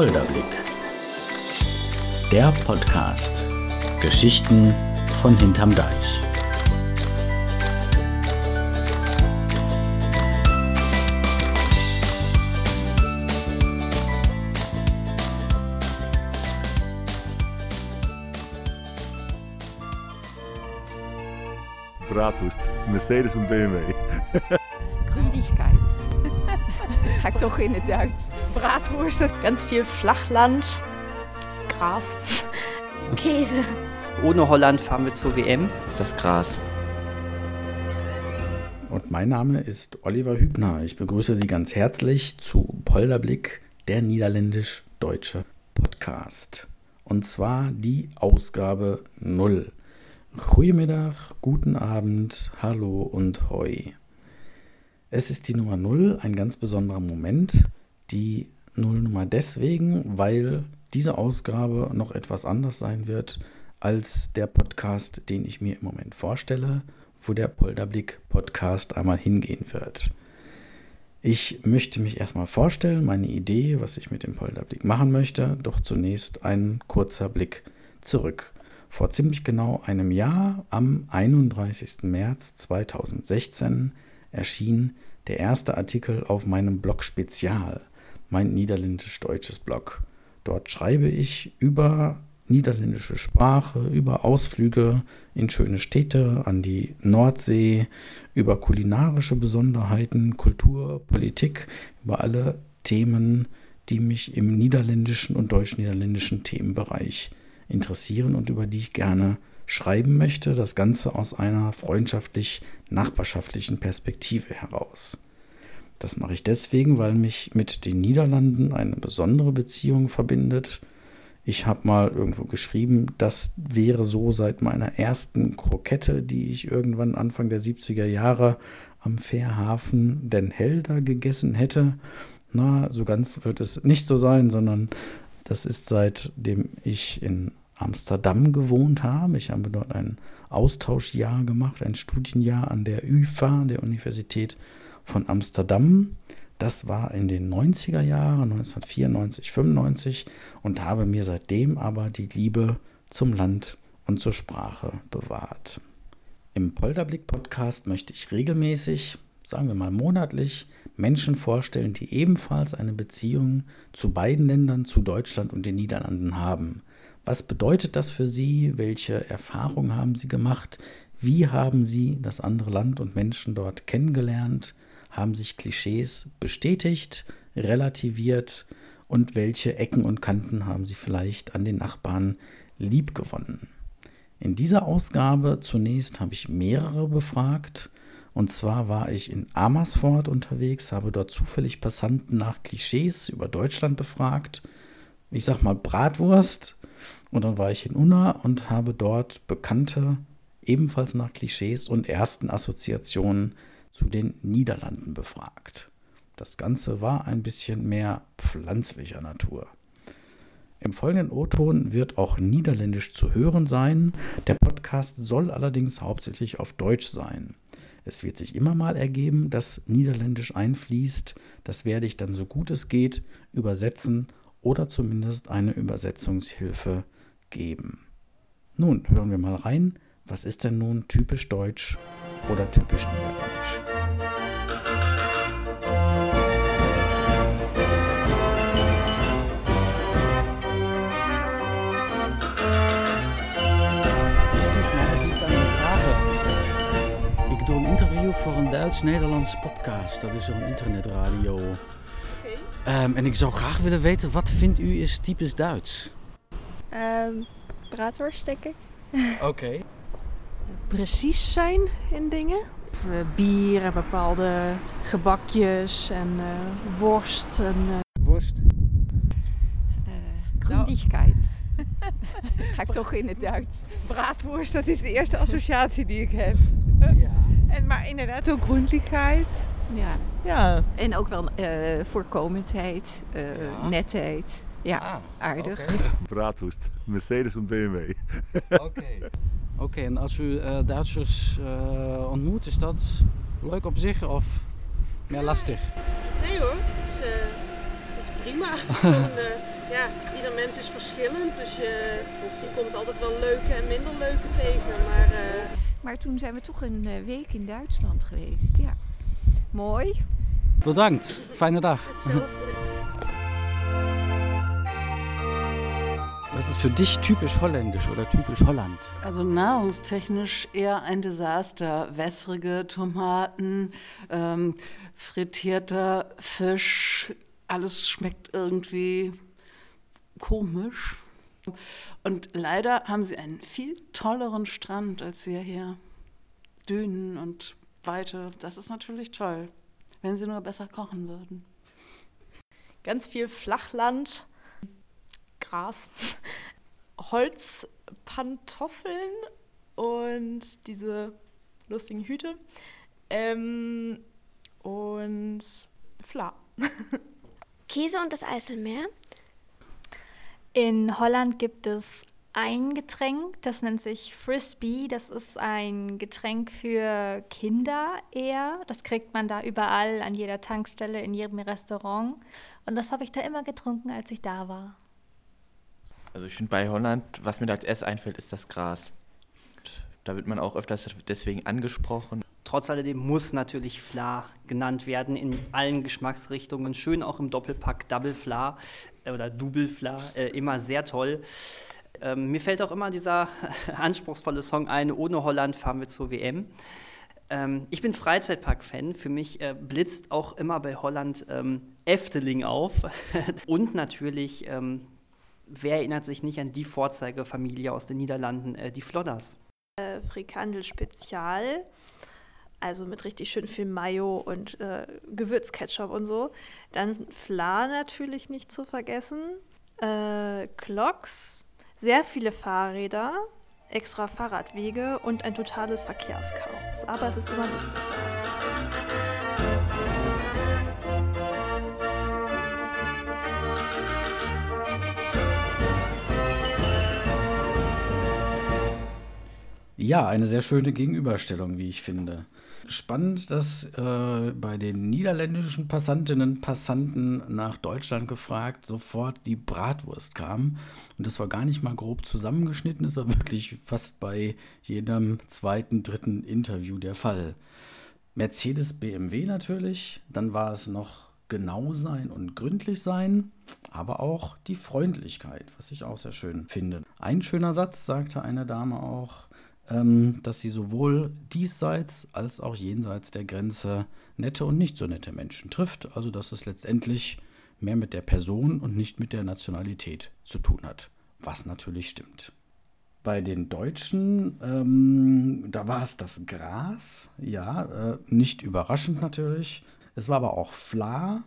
Polderblick. Der Podcast. Geschichten von hinterm Deich. Bratwurst, Mercedes und BMW. Gründigkeit. Ga toch in het Duits. Bratwurst. Ganz viel Flachland, Gras, Käse. Ohne Holland fahren wir zur WM. Das Gras. Und mein Name ist Oliver Hübner. Ich begrüße Sie ganz herzlich zu Polderblick, der niederländisch-deutsche Podcast. Und zwar die Ausgabe 0. Goedemiddag, guten Abend, hallo und hoi. Es ist die Nummer 0, ein ganz besonderer Moment. Die Nullnummer deswegen, weil diese Ausgabe noch etwas anders sein wird als der Podcast, den ich mir im Moment vorstelle, wo der Polderblick Podcast einmal hingehen wird. Ich möchte mich erstmal vorstellen, meine Idee, was ich mit dem Polderblick machen möchte, doch zunächst ein kurzer Blick zurück. Vor ziemlich genau einem Jahr, am 31. März 2016, erschien der erste Artikel auf meinem Blog Spezial, mein niederländisch-deutsches Blog. Dort schreibe ich über niederländische Sprache, über Ausflüge in schöne Städte, an die Nordsee, über kulinarische Besonderheiten, Kultur, Politik, über alle Themen, die mich im niederländischen und deutsch-niederländischen Themenbereich interessieren und über die ich gerne schreiben möchte. Das Ganze aus einer freundschaftlich-nachbarschaftlichen Perspektive heraus. Das mache ich deswegen, weil mich mit den Niederlanden eine besondere Beziehung verbindet. Ich habe mal irgendwo geschrieben, das wäre so seit meiner ersten Krokette, die ich irgendwann Anfang der 70er Jahre am Fährhafen Den Helder gegessen hätte. Na, so ganz wird es nicht so sein, sondern das ist seitdem ich in Amsterdam gewohnt habe. Ich habe dort ein Austauschjahr gemacht, ein Studienjahr an der UFA, der Universität von Amsterdam. Das war in den 90er Jahren, 1994, 95 und habe mir seitdem aber die Liebe zum Land und zur Sprache bewahrt. Im Polderblick-Podcast möchte ich regelmäßig, sagen wir mal monatlich, Menschen vorstellen, die ebenfalls eine Beziehung zu beiden Ländern, zu Deutschland und den Niederlanden haben. Was bedeutet das für Sie? Welche Erfahrungen haben Sie gemacht? Wie haben Sie das andere Land und Menschen dort kennengelernt? Haben sich Klischees bestätigt, relativiert? Und welche Ecken und Kanten haben Sie vielleicht an den Nachbarn liebgewonnen? In dieser Ausgabe zunächst habe ich mehrere befragt. Und zwar war ich in Amersfoort unterwegs, habe dort zufällig Passanten nach Klischees über Deutschland befragt. Ich sag mal Bratwurst, und dann war ich in Unna und habe dort Bekannte ebenfalls nach Klischees und ersten Assoziationen zu den Niederlanden befragt. Das Ganze war ein bisschen mehr pflanzlicher Natur. Im folgenden O-Ton wird auch Niederländisch zu hören sein. Der Podcast soll allerdings hauptsächlich auf Deutsch sein. Es wird sich immer mal ergeben, dass Niederländisch einfließt. Das werde ich dann so gut es geht übersetzen oder zumindest eine Übersetzungshilfe geben. Nun hören wir mal rein, was ist denn nun typisch deutsch oder typisch niederländisch? Voor een Duits-Nederlands podcast. Dat is zo'n internetradio. Okay. Um, en ik zou graag willen weten, wat vindt u is typisch Duits? Um, braadworst, denk ik. Oké. Okay. Precies zijn in dingen. Bier en bepaalde gebakjes en uh, worst. En, uh... Worst. Uh, Grondigkeit. Ga ik toch in het Duits. Braadworst, dat is de eerste associatie die ik heb. ja. En, maar inderdaad ook groentigheid. Ja. ja. En ook wel voorkomendheid, ja. netheid. Ja, ah, aardig. Okay. Bratwurst, Mercedes en BMW. Oké. Oké, okay, en als u uh, Duitsers uh, ontmoet, is dat leuk op zich of meer lastig? Nee hoor, het is, uh, het is prima. Ja, ieder mens is verschillend. Dus je, je komt altijd wel leuke en minder leuke tegen. Maar, uh... maar toen zijn we toch een uh, week in Duitsland geweest. Ja, mooi. Bedankt. Fijne dag. Hetzelfde. Was ist für dich typisch holländisch oder typisch Holland? Also nahrungstechnisch eher ein Desaster. Wässrige Tomaten, ähm, frittierter Fisch, alles schmeckt irgendwie komisch. Und leider haben sie einen viel tolleren Strand als wir hier. Dünen und Weite, das ist natürlich toll, wenn sie nur besser kochen würden. Ganz viel Flachland, Gras, Holzpantoffeln und diese lustigen Hüte ähm, und Fla. Käse und das Eiselmeer. In Holland gibt es ein Getränk, das nennt sich Frisbee. Das ist ein Getränk für Kinder eher. Das kriegt man da überall, an jeder Tankstelle, in jedem Restaurant. Und das habe ich da immer getrunken, als ich da war. Also ich finde bei Holland, was mir da als erstes einfällt, ist das Gras. Da wird man auch öfters deswegen angesprochen. Trotz alledem muss natürlich Fla genannt werden in allen Geschmacksrichtungen. Schön auch im Doppelpack Double Fla äh, oder Double Fla, äh, immer sehr toll. Ähm, mir fällt auch immer dieser anspruchsvolle Song ein, ohne Holland fahren wir zur WM. Ähm, ich bin Freizeitpark-Fan. Für mich äh, blitzt auch immer bei Holland ähm, Efteling auf. Und natürlich, ähm, wer erinnert sich nicht an die Vorzeigefamilie aus den Niederlanden, äh, die Flodders? Äh, Frikandel Spezial also mit richtig schön viel Mayo und äh, Gewürzketchup und so. Dann Fla natürlich nicht zu vergessen. Äh, Clocks, sehr viele Fahrräder, extra Fahrradwege und ein totales Verkehrschaos. Aber es ist immer lustig Ja, eine sehr schöne Gegenüberstellung, wie ich finde spannend, dass äh, bei den niederländischen Passantinnen und Passanten nach Deutschland gefragt sofort die Bratwurst kam. Und das war gar nicht mal grob zusammengeschnitten, das war wirklich fast bei jedem zweiten, dritten Interview der Fall. Mercedes, BMW natürlich, dann war es noch genau sein und gründlich sein, aber auch die Freundlichkeit, was ich auch sehr schön finde. Ein schöner Satz sagte eine Dame auch, ähm, dass sie sowohl diesseits als auch jenseits der Grenze nette und nicht so nette Menschen trifft. Also dass es letztendlich mehr mit der Person und nicht mit der Nationalität zu tun hat. Was natürlich stimmt. Bei den Deutschen, ähm, da war es das Gras, ja, äh, nicht überraschend natürlich. Es war aber auch Fla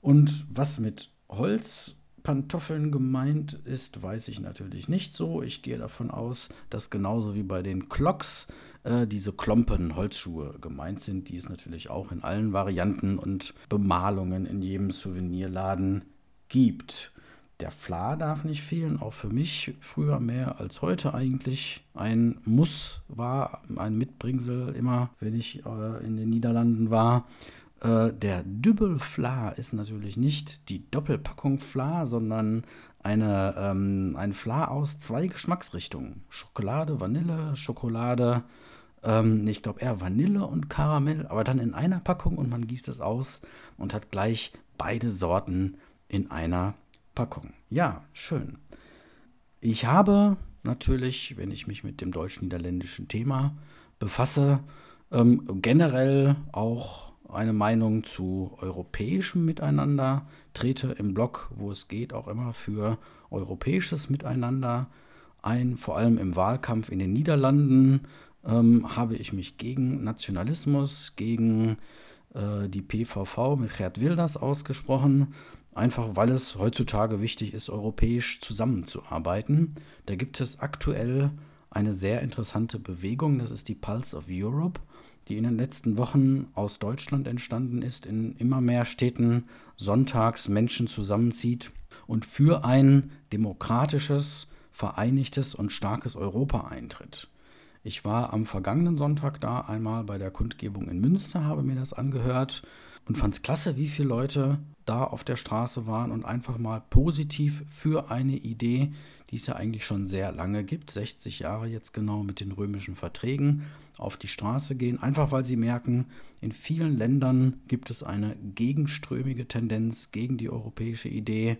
und was mit Holz Pantoffeln gemeint ist, weiß ich natürlich nicht so. Ich gehe davon aus, dass genauso wie bei den Clocks äh, diese Klompen Holzschuhe gemeint sind, die es natürlich auch in allen Varianten und Bemalungen in jedem Souvenirladen gibt. Der Fla darf nicht fehlen, auch für mich früher mehr als heute eigentlich ein Muss war, ein Mitbringsel immer, wenn ich äh, in den Niederlanden war. Äh, der Dübbel Fla ist natürlich nicht die Doppelpackung Fla, sondern eine, ähm, ein Fla aus zwei Geschmacksrichtungen. Schokolade, Vanille, Schokolade, ähm, ich glaube eher Vanille und Karamell, aber dann in einer Packung und man gießt es aus und hat gleich beide Sorten in einer Packung. Ja, schön. Ich habe natürlich, wenn ich mich mit dem deutsch-niederländischen Thema befasse, ähm, generell auch eine Meinung zu europäischem Miteinander, trete im Blog, wo es geht, auch immer für europäisches Miteinander ein. Vor allem im Wahlkampf in den Niederlanden ähm, habe ich mich gegen Nationalismus, gegen äh, die PVV mit Gerd Wilders ausgesprochen. Einfach weil es heutzutage wichtig ist, europäisch zusammenzuarbeiten. Da gibt es aktuell eine sehr interessante Bewegung, das ist die Pulse of Europe die in den letzten Wochen aus Deutschland entstanden ist, in immer mehr Städten sonntags Menschen zusammenzieht und für ein demokratisches, vereinigtes und starkes Europa eintritt. Ich war am vergangenen Sonntag da einmal bei der Kundgebung in Münster, habe mir das angehört und fand es klasse, wie viele Leute da auf der Straße waren und einfach mal positiv für eine Idee, die es ja eigentlich schon sehr lange gibt, 60 Jahre jetzt genau mit den römischen Verträgen, auf die Straße gehen, einfach weil sie merken, in vielen Ländern gibt es eine gegenströmige Tendenz gegen die europäische Idee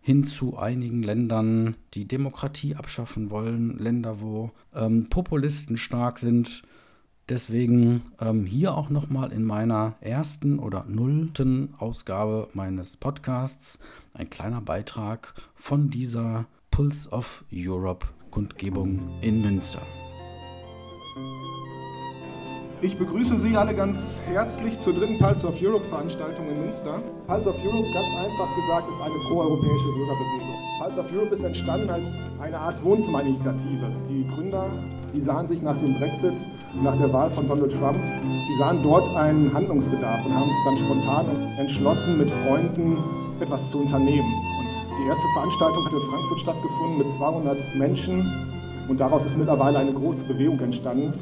hin zu einigen Ländern, die Demokratie abschaffen wollen, Länder, wo ähm, Populisten stark sind, Deswegen ähm, hier auch nochmal in meiner ersten oder nullten Ausgabe meines Podcasts ein kleiner Beitrag von dieser Pulse of Europe Kundgebung in Münster. Ich begrüße Sie alle ganz herzlich zur dritten Pulse of Europe Veranstaltung in Münster. Pulse of Europe, ganz einfach gesagt, ist eine proeuropäische Bürgerbewegung. Pulse of Europe ist entstanden als eine Art Wohnzimmerinitiative. Die Gründer, die sahen sich nach dem Brexit, nach der Wahl von Donald Trump, die sahen dort einen Handlungsbedarf und haben sich dann spontan entschlossen, mit Freunden etwas zu unternehmen. Und die erste Veranstaltung hat in Frankfurt stattgefunden mit 200 Menschen und daraus ist mittlerweile eine große Bewegung entstanden.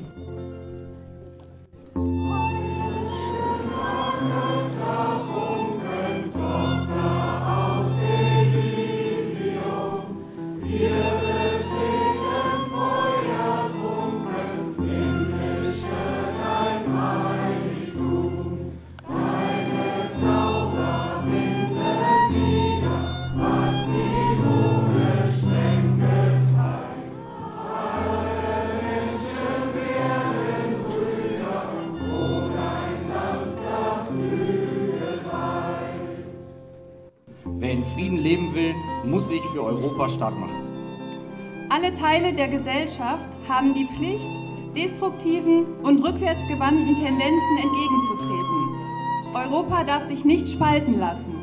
Europa stark machen. Alle Teile der Gesellschaft haben die Pflicht, destruktiven und rückwärtsgewandten Tendenzen entgegenzutreten. Europa darf sich nicht spalten lassen.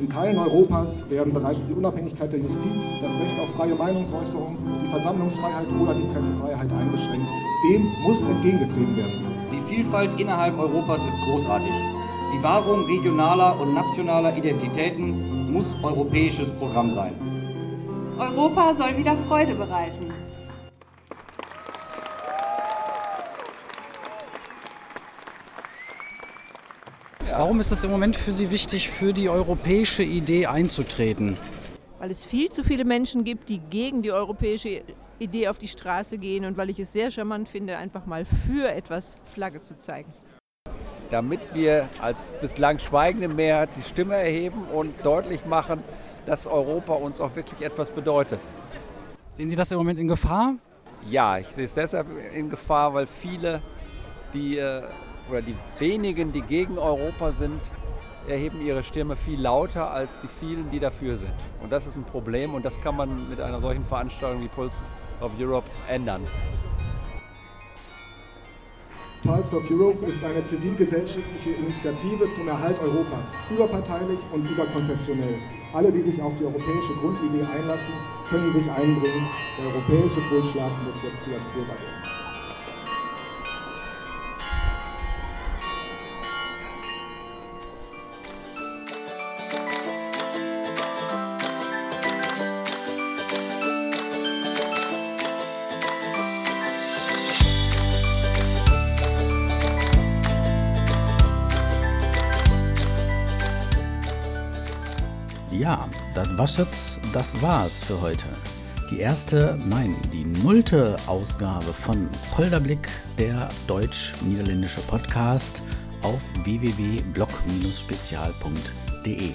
In Teilen Europas werden bereits die Unabhängigkeit der Justiz, das Recht auf freie Meinungsäußerung, die Versammlungsfreiheit oder die Pressefreiheit eingeschränkt. Dem muss entgegengetreten werden. Die Vielfalt innerhalb Europas ist großartig. Die Wahrung regionaler und nationaler Identitäten muss europäisches Programm sein. Europa soll wieder Freude bereiten. Warum ist es im Moment für Sie wichtig, für die europäische Idee einzutreten? Weil es viel zu viele Menschen gibt, die gegen die europäische Idee auf die Straße gehen und weil ich es sehr charmant finde, einfach mal für etwas Flagge zu zeigen damit wir als bislang schweigende Mehrheit die Stimme erheben und deutlich machen, dass Europa uns auch wirklich etwas bedeutet. Sehen Sie das im Moment in Gefahr? Ja, ich sehe es deshalb in Gefahr, weil viele, die äh, oder die wenigen, die gegen Europa sind, erheben ihre Stimme viel lauter als die vielen, die dafür sind. Und das ist ein Problem und das kann man mit einer solchen Veranstaltung wie Pulse of Europe ändern. Pulse of Europe ist eine zivilgesellschaftliche Initiative zum Erhalt Europas, überparteilich und überkonfessionell. Alle, die sich auf die europäische Grundidee einlassen, können sich einbringen. Der europäische Pulsschlag muss jetzt wieder spürbar werden. Das jetzt, das war's für heute. Die erste, nein, die nullte Ausgabe von Polderblick, der deutsch-niederländische Podcast auf www.blog-spezial.de.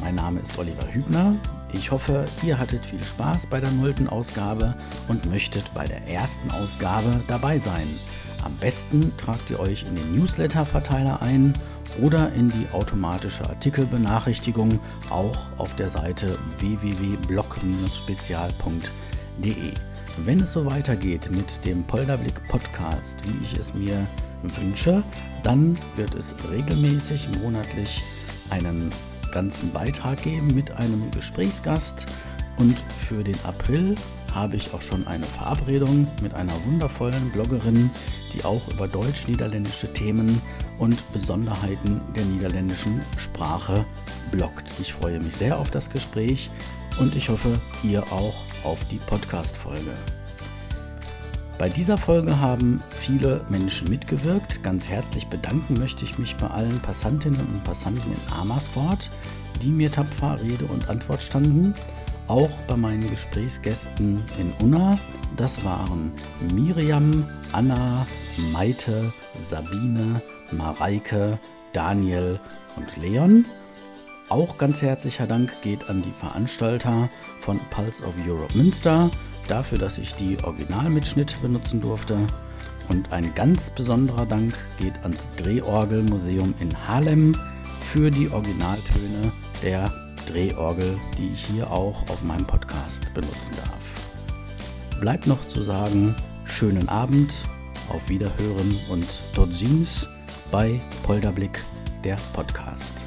Mein Name ist Oliver Hübner. Ich hoffe, ihr hattet viel Spaß bei der nullten Ausgabe und möchtet bei der ersten Ausgabe dabei sein. Am besten tragt ihr euch in den Newsletter-Verteiler ein oder in die automatische Artikelbenachrichtigung auch auf der Seite www.blog-spezial.de. Wenn es so weitergeht mit dem Polderblick Podcast, wie ich es mir wünsche, dann wird es regelmäßig monatlich einen ganzen Beitrag geben mit einem Gesprächsgast und für den April habe ich auch schon eine Verabredung mit einer wundervollen Bloggerin, die auch über deutsch-niederländische Themen und Besonderheiten der niederländischen Sprache bloggt. Ich freue mich sehr auf das Gespräch und ich hoffe, ihr auch auf die Podcast-Folge. Bei dieser Folge haben viele Menschen mitgewirkt. Ganz herzlich bedanken möchte ich mich bei allen Passantinnen und Passanten in Amersfoort, die mir tapfer Rede und Antwort standen. Auch bei meinen Gesprächsgästen in Unna. Das waren Miriam, Anna, Maite, Sabine, Mareike, Daniel und Leon. Auch ganz herzlicher Dank geht an die Veranstalter von Pulse of Europe Münster dafür, dass ich die Originalmitschnitte benutzen durfte. Und ein ganz besonderer Dank geht ans Drehorgelmuseum in Haarlem für die Originaltöne der Drehorgel, die ich hier auch auf meinem Podcast benutzen darf. Bleibt noch zu sagen, schönen Abend, auf Wiederhören und dort bei Polderblick, der Podcast.